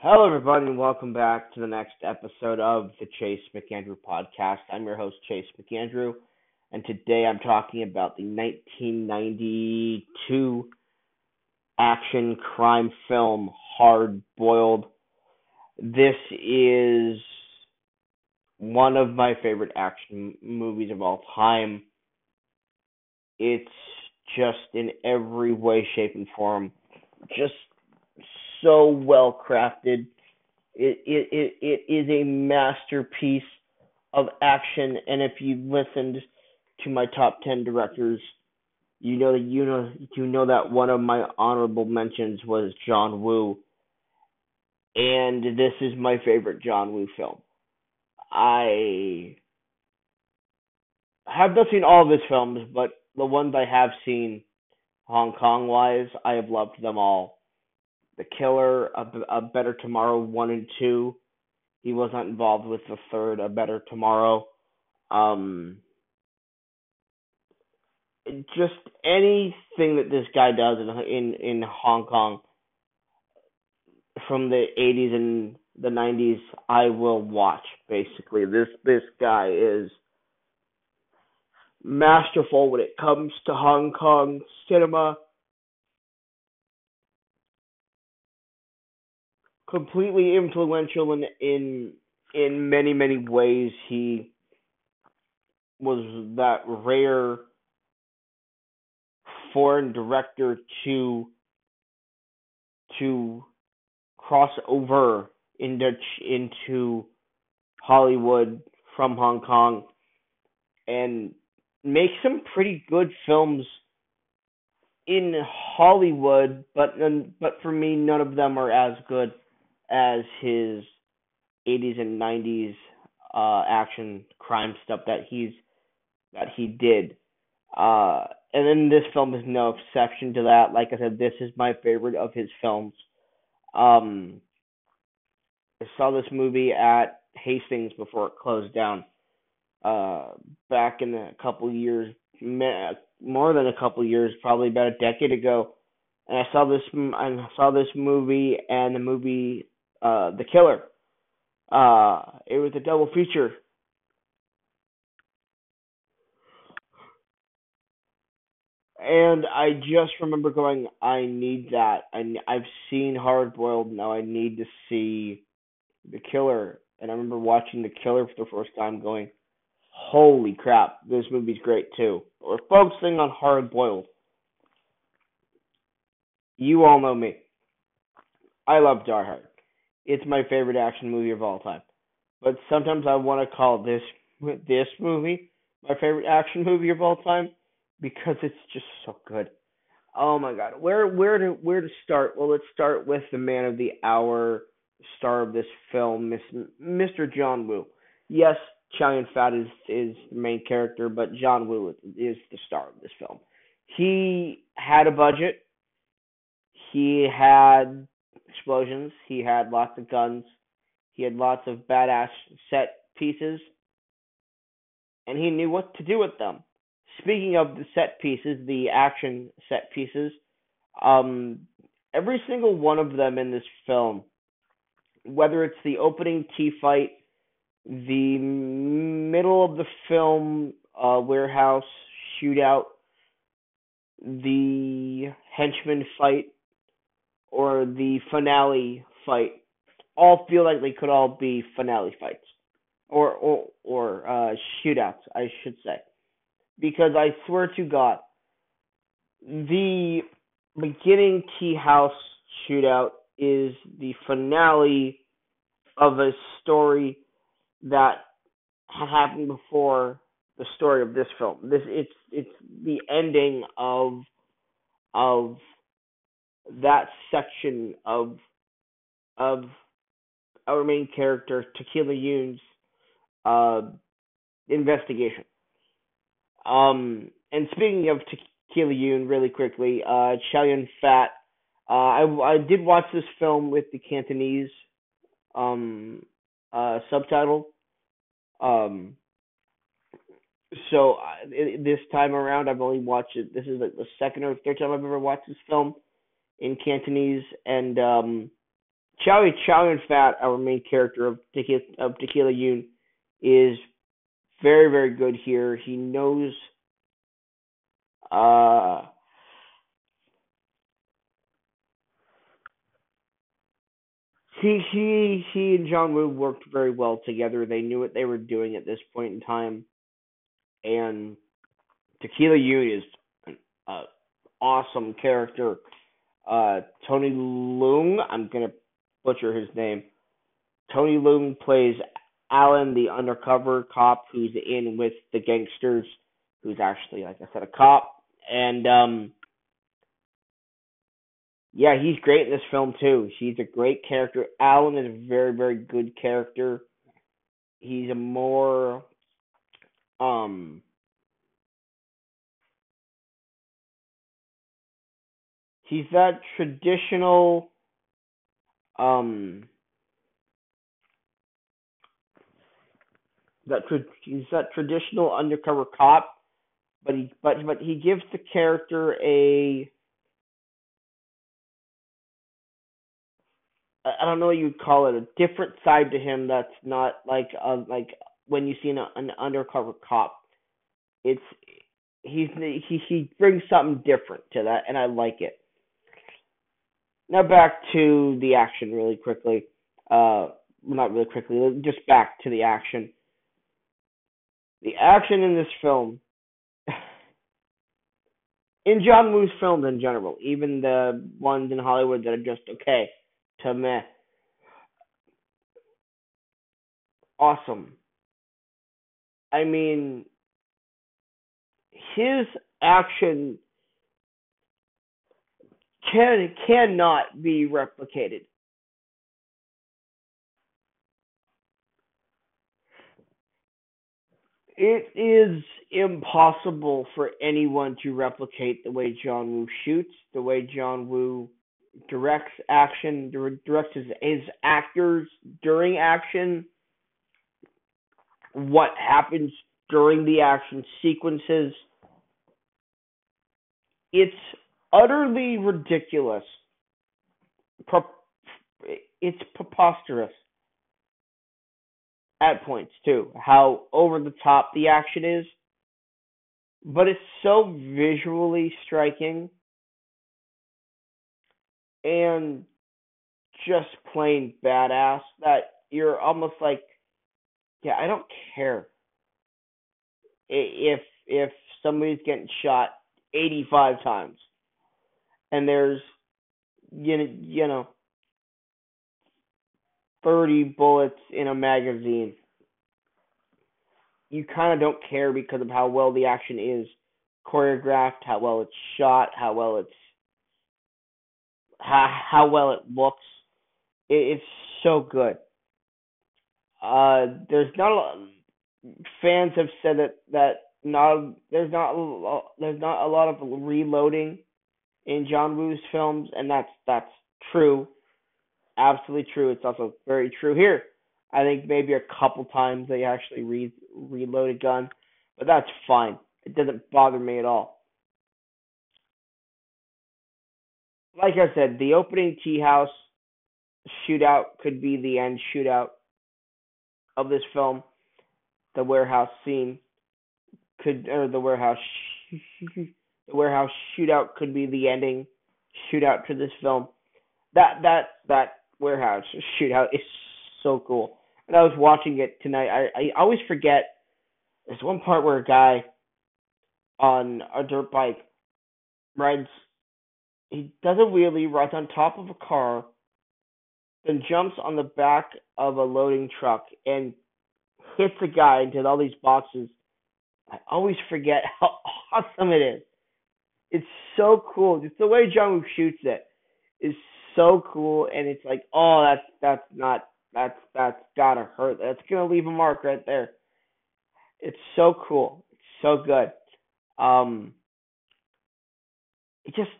Hello, everybody, and welcome back to the next episode of the Chase McAndrew podcast. I'm your host, Chase McAndrew, and today I'm talking about the 1992 action crime film Hard Boiled. This is one of my favorite action movies of all time. It's just in every way, shape, and form, just so well crafted. It, it it it is a masterpiece of action, and if you listened to my top ten directors, you know that you know you know that one of my honorable mentions was John Woo, and this is my favorite John Woo film. I have not seen all of his films, but the ones I have seen, Hong Kong wise, I have loved them all. The Killer, a, a Better Tomorrow one and two. He was not involved with the third, A Better Tomorrow. Um, just anything that this guy does in in in Hong Kong from the 80s and the 90s, I will watch. Basically, this this guy is masterful when it comes to Hong Kong cinema. Completely influential in in in many many ways. He was that rare foreign director to to cross over into into Hollywood from Hong Kong and make some pretty good films in Hollywood, but but for me, none of them are as good as his 80s and 90s uh, action crime stuff that he's that he did. Uh, and then this film is no exception to that. Like I said, this is my favorite of his films. Um, I saw this movie at Hastings before it closed down. Uh, back in a couple years, more than a couple years, probably about a decade ago, and I saw this. I saw this movie and the movie, uh, The Killer. Uh, it was a double feature. And I just remember going, I need that. I, I've seen Hard Boiled, now I need to see The Killer. And I remember watching The Killer for the first time going, holy crap, this movie's great too. We're focusing on Hard Boiled. You all know me. I love Die Hard. It's my favorite action movie of all time. But sometimes I want to call this this movie my favorite action movie of all time because it's just so good. Oh my god, where where to where to start? Well, let's start with the man of the hour, star of this film, Mr. John Woo. Yes, Chow Fat is is the main character, but John Woo is the star of this film. He had a budget. He had explosions. He had lots of guns. He had lots of badass set pieces, and he knew what to do with them. Speaking of the set pieces, the action set pieces, um, every single one of them in this film, whether it's the opening T fight the middle of the film uh, warehouse shootout, the henchman fight, or the finale fight all feel like they could all be finale fights or or or uh, shootouts, I should say, because I swear to God, the beginning tea house shootout is the finale of a story that had happened before the story of this film. This it's it's the ending of of that section of of our main character Tequila Yuen's uh, investigation. Um, and speaking of Tequila Yuen, really quickly, uh, Chow Fat. Uh, I I did watch this film with the Cantonese um uh subtitle um, so uh, this time around, I've only watched it. This is like the second or third time I've ever watched this film in Cantonese, and um, Chow Chow Yun Fat, our main character of Tequila, of Tequila Yuen, is very very good here. He knows uh he he he and John Woo worked very well together. They knew what they were doing at this point in time, and Tequila Yuen is an uh, awesome character. Uh, Tony Leung, I'm gonna butcher his name. Tony Leung plays Alan, the undercover cop who's in with the gangsters, who's actually, like I said, a cop. And um yeah, he's great in this film too. He's a great character. Alan is a very, very good character. He's a more um he's that traditional um that tra- he's that traditional undercover cop, but he but but he gives the character a I don't know what you'd call it a different side to him that's not like uh like when you see an, an undercover cop. It's he's he he brings something different to that, and I like it. Now back to the action really quickly. Uh, not really quickly, just back to the action. The action in this film, in John Woo's films in general, even the ones in Hollywood that are just okay to meh, awesome. I mean, his action can cannot be replicated. It is impossible for anyone to replicate the way John Woo shoots, the way John Woo directs action, directs his, his actors during action, what happens during the action sequences. It's utterly ridiculous. It's preposterous at points too, how over the top the action is. But it's so visually striking and just plain badass that you're almost like, yeah, I don't care if if somebody's getting shot 85 times and there's you know, you know 30 bullets in a magazine. You kind of don't care because of how well the action is choreographed how well it's shot how well it's how, how well it looks. It, it's so good. Uh there's not a lot, fans have said that that not there's not there's not a lot of reloading in John Woo's films, and that's that's true, absolutely true. It's also very true here. I think maybe a couple times they actually re reload a gun, but that's fine. It doesn't bother me at all. Like I said, the opening tea house shootout could be the end shootout of this film. The warehouse scene could, or the warehouse the warehouse shootout could be the ending shootout to this film. That that that warehouse shootout is so cool. And I was watching it tonight. I I always forget. There's one part where a guy on a dirt bike rides. He does a wheelie, rides on top of a car, then jumps on the back of a loading truck and hits a guy into all these boxes. I always forget how awesome it is. It's so cool. Just the way Woo shoots it is so cool, and it's like, oh, that's that's not that's that's gotta hurt. That's gonna leave a mark right there. It's so cool. It's so good. Um, it just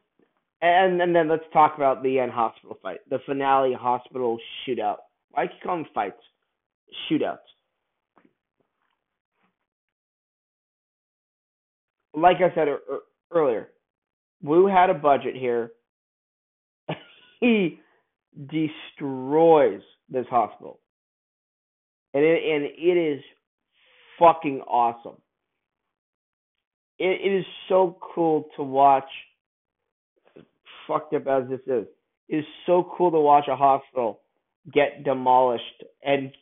and and then let's talk about the end hospital fight, the finale hospital shootout. Why do you call them fights? Shootouts. Like I said earlier, Woo had a budget here. he destroys this hospital, and it and it is fucking awesome. It, it is so cool to watch. Fucked up as this is, it is so cool to watch a hospital get demolished and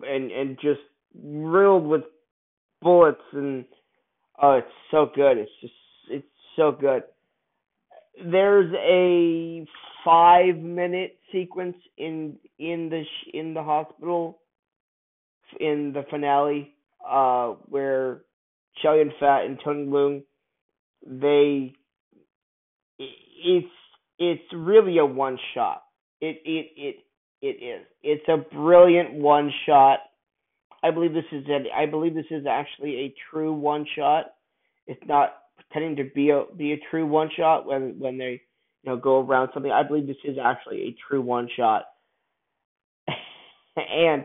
and and just riddled with bullets and oh, it's so good. It's just so good. There's a five minute sequence in in the in the hospital in the finale uh where Chow Yun Fat and Tony Leung they it's it's really a one shot. It it it it is. It's a brilliant one shot. I believe this is a, I believe this is actually a true one shot. It's not pretending to be a be a true one shot when when they you know go around something. I believe this is actually a true one shot. and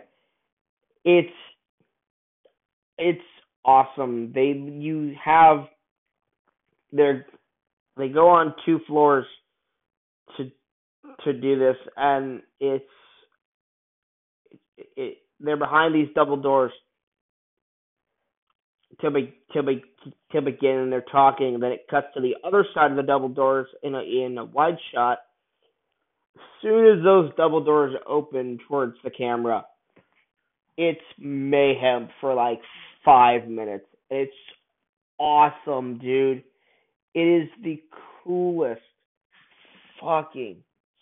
it's it's awesome. They you have they they go on two floors to to do this and it's it, it they're behind these double doors to be to be to begin and they're talking and then it cuts to the other side of the double doors in a in a wide shot. As soon as those double doors open towards the camera it's mayhem for like five minutes. It's awesome dude. It is the coolest fucking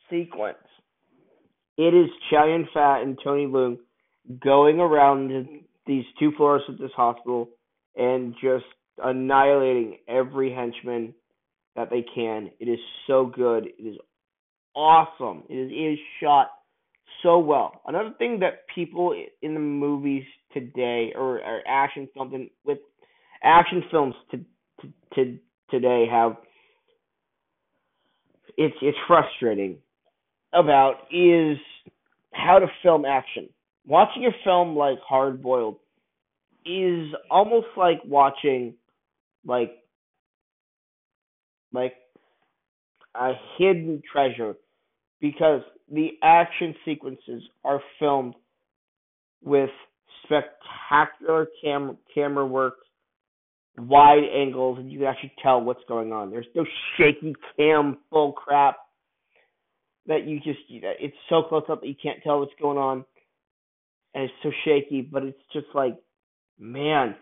sequence. It is Chow Yun Fat and Tony Leung going around these two floors of this hospital and just annihilating every henchman that they can. It is so good. It is awesome. It is, it is shot so well. Another thing that people in the movies today or, or action something with action films to, to, to today have it's it's frustrating about is how to film action. Watching a film like Hard Boiled is almost like watching like like a hidden treasure because the action sequences are filmed with spectacular cam- camera work, wide angles, and you can actually tell what's going on. There's no shaky cam bull crap that you just it's so close up that you can't tell what's going on, and it's so shaky. But it's just like, man,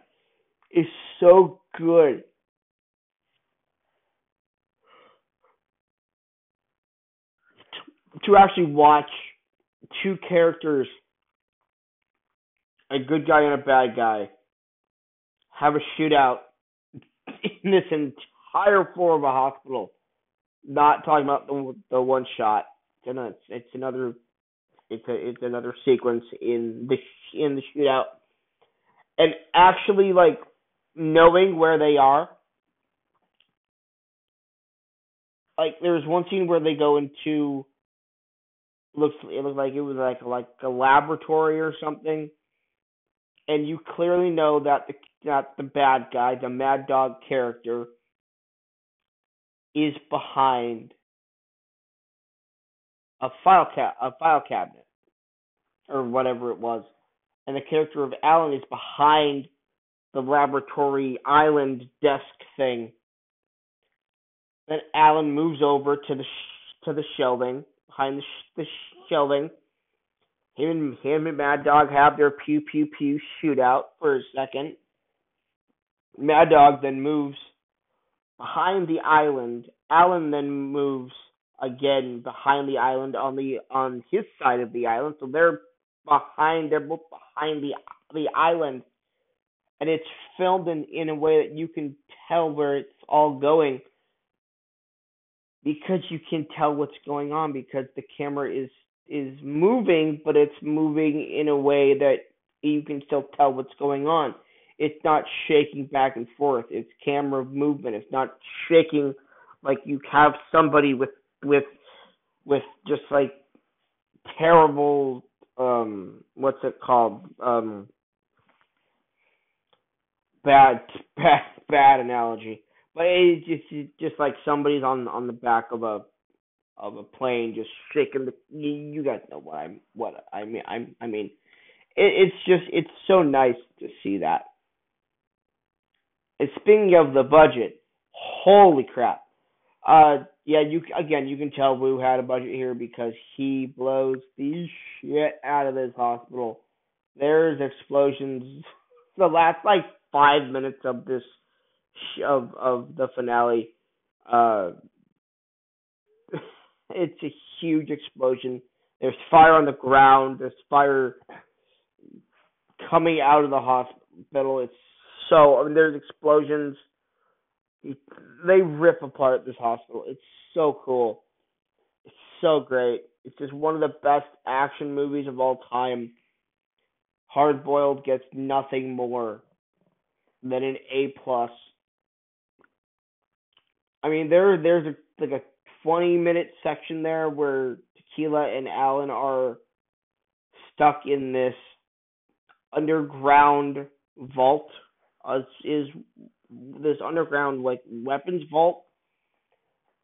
it's so good. To actually watch two characters, a good guy and a bad guy, have a shootout in this entire floor of a hospital. Not talking about the the one shot it's it's another it's a it's another sequence in the in the shootout, and actually like knowing where they are. Like there was one scene where they go into looks it looked like it was like like a laboratory or something, and you clearly know that the that the bad guy, the Mad Dog character, is behind a file ca- a file cabinet or whatever it was, and the character of Alan is behind the laboratory island desk thing. Then Alan moves over to the sh- to the shelving behind the, sh- the sh- shelving. Him and him and Mad Dog have their pew pew pew shootout for a second. Mad Dog then moves behind the island. Alan then moves again behind the island on the on his side of the island. So they're behind they're both behind the the island and it's filmed in, in a way that you can tell where it's all going because you can tell what's going on because the camera is is moving but it's moving in a way that you can still tell what's going on. It's not shaking back and forth. It's camera movement. It's not shaking like you have somebody with with with just like terrible um what's it called? Um bad bad bad analogy but it's just it's just like somebody's on on the back of a of a plane just shaking the. You, you guys know what I'm what I mean. I'm I mean, it, it's just it's so nice to see that. And speaking of the budget, holy crap! Uh, yeah, you again you can tell Woo had a budget here because he blows the shit out of this hospital. There's explosions. The last like five minutes of this of of the finale. Uh, it's a huge explosion. There's fire on the ground. There's fire coming out of the hospital. It's so I mean, there's explosions. They rip apart this hospital. It's so cool. It's so great. It's just one of the best action movies of all time. Hard Boiled gets nothing more than an A plus. I mean, there there's a like a 20 minute section there where Tequila and Alan are stuck in this underground vault. Uh, is this underground like weapons vault?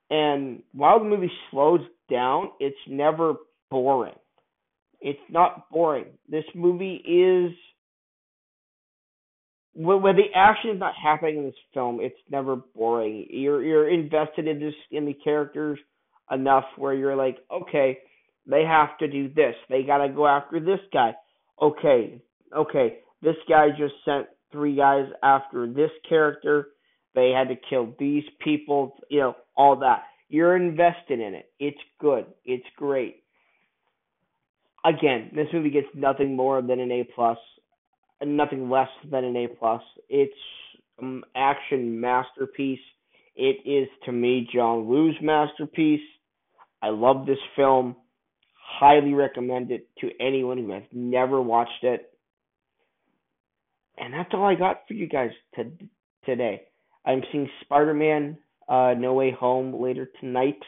And while the movie slows down, it's never boring. It's not boring. This movie is when, when the action is not happening in this film, it's never boring. You're you're invested in this in the characters enough where you're like, okay, they have to do this. They gotta go after this guy. Okay, okay, this guy just sent three guys after this character. They had to kill these people. You know all that. You're invested in it. It's good. It's great. Again, this movie gets nothing more than an A plus nothing less than an A plus. It's an action masterpiece. It is to me John Woo's masterpiece. I love this film. Highly recommend it to anyone who has never watched it. And that's all I got for you guys to, today. I'm seeing Spider-Man uh, No Way Home later tonight.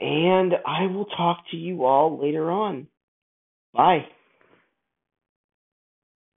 And I will talk to you all later on. Bye.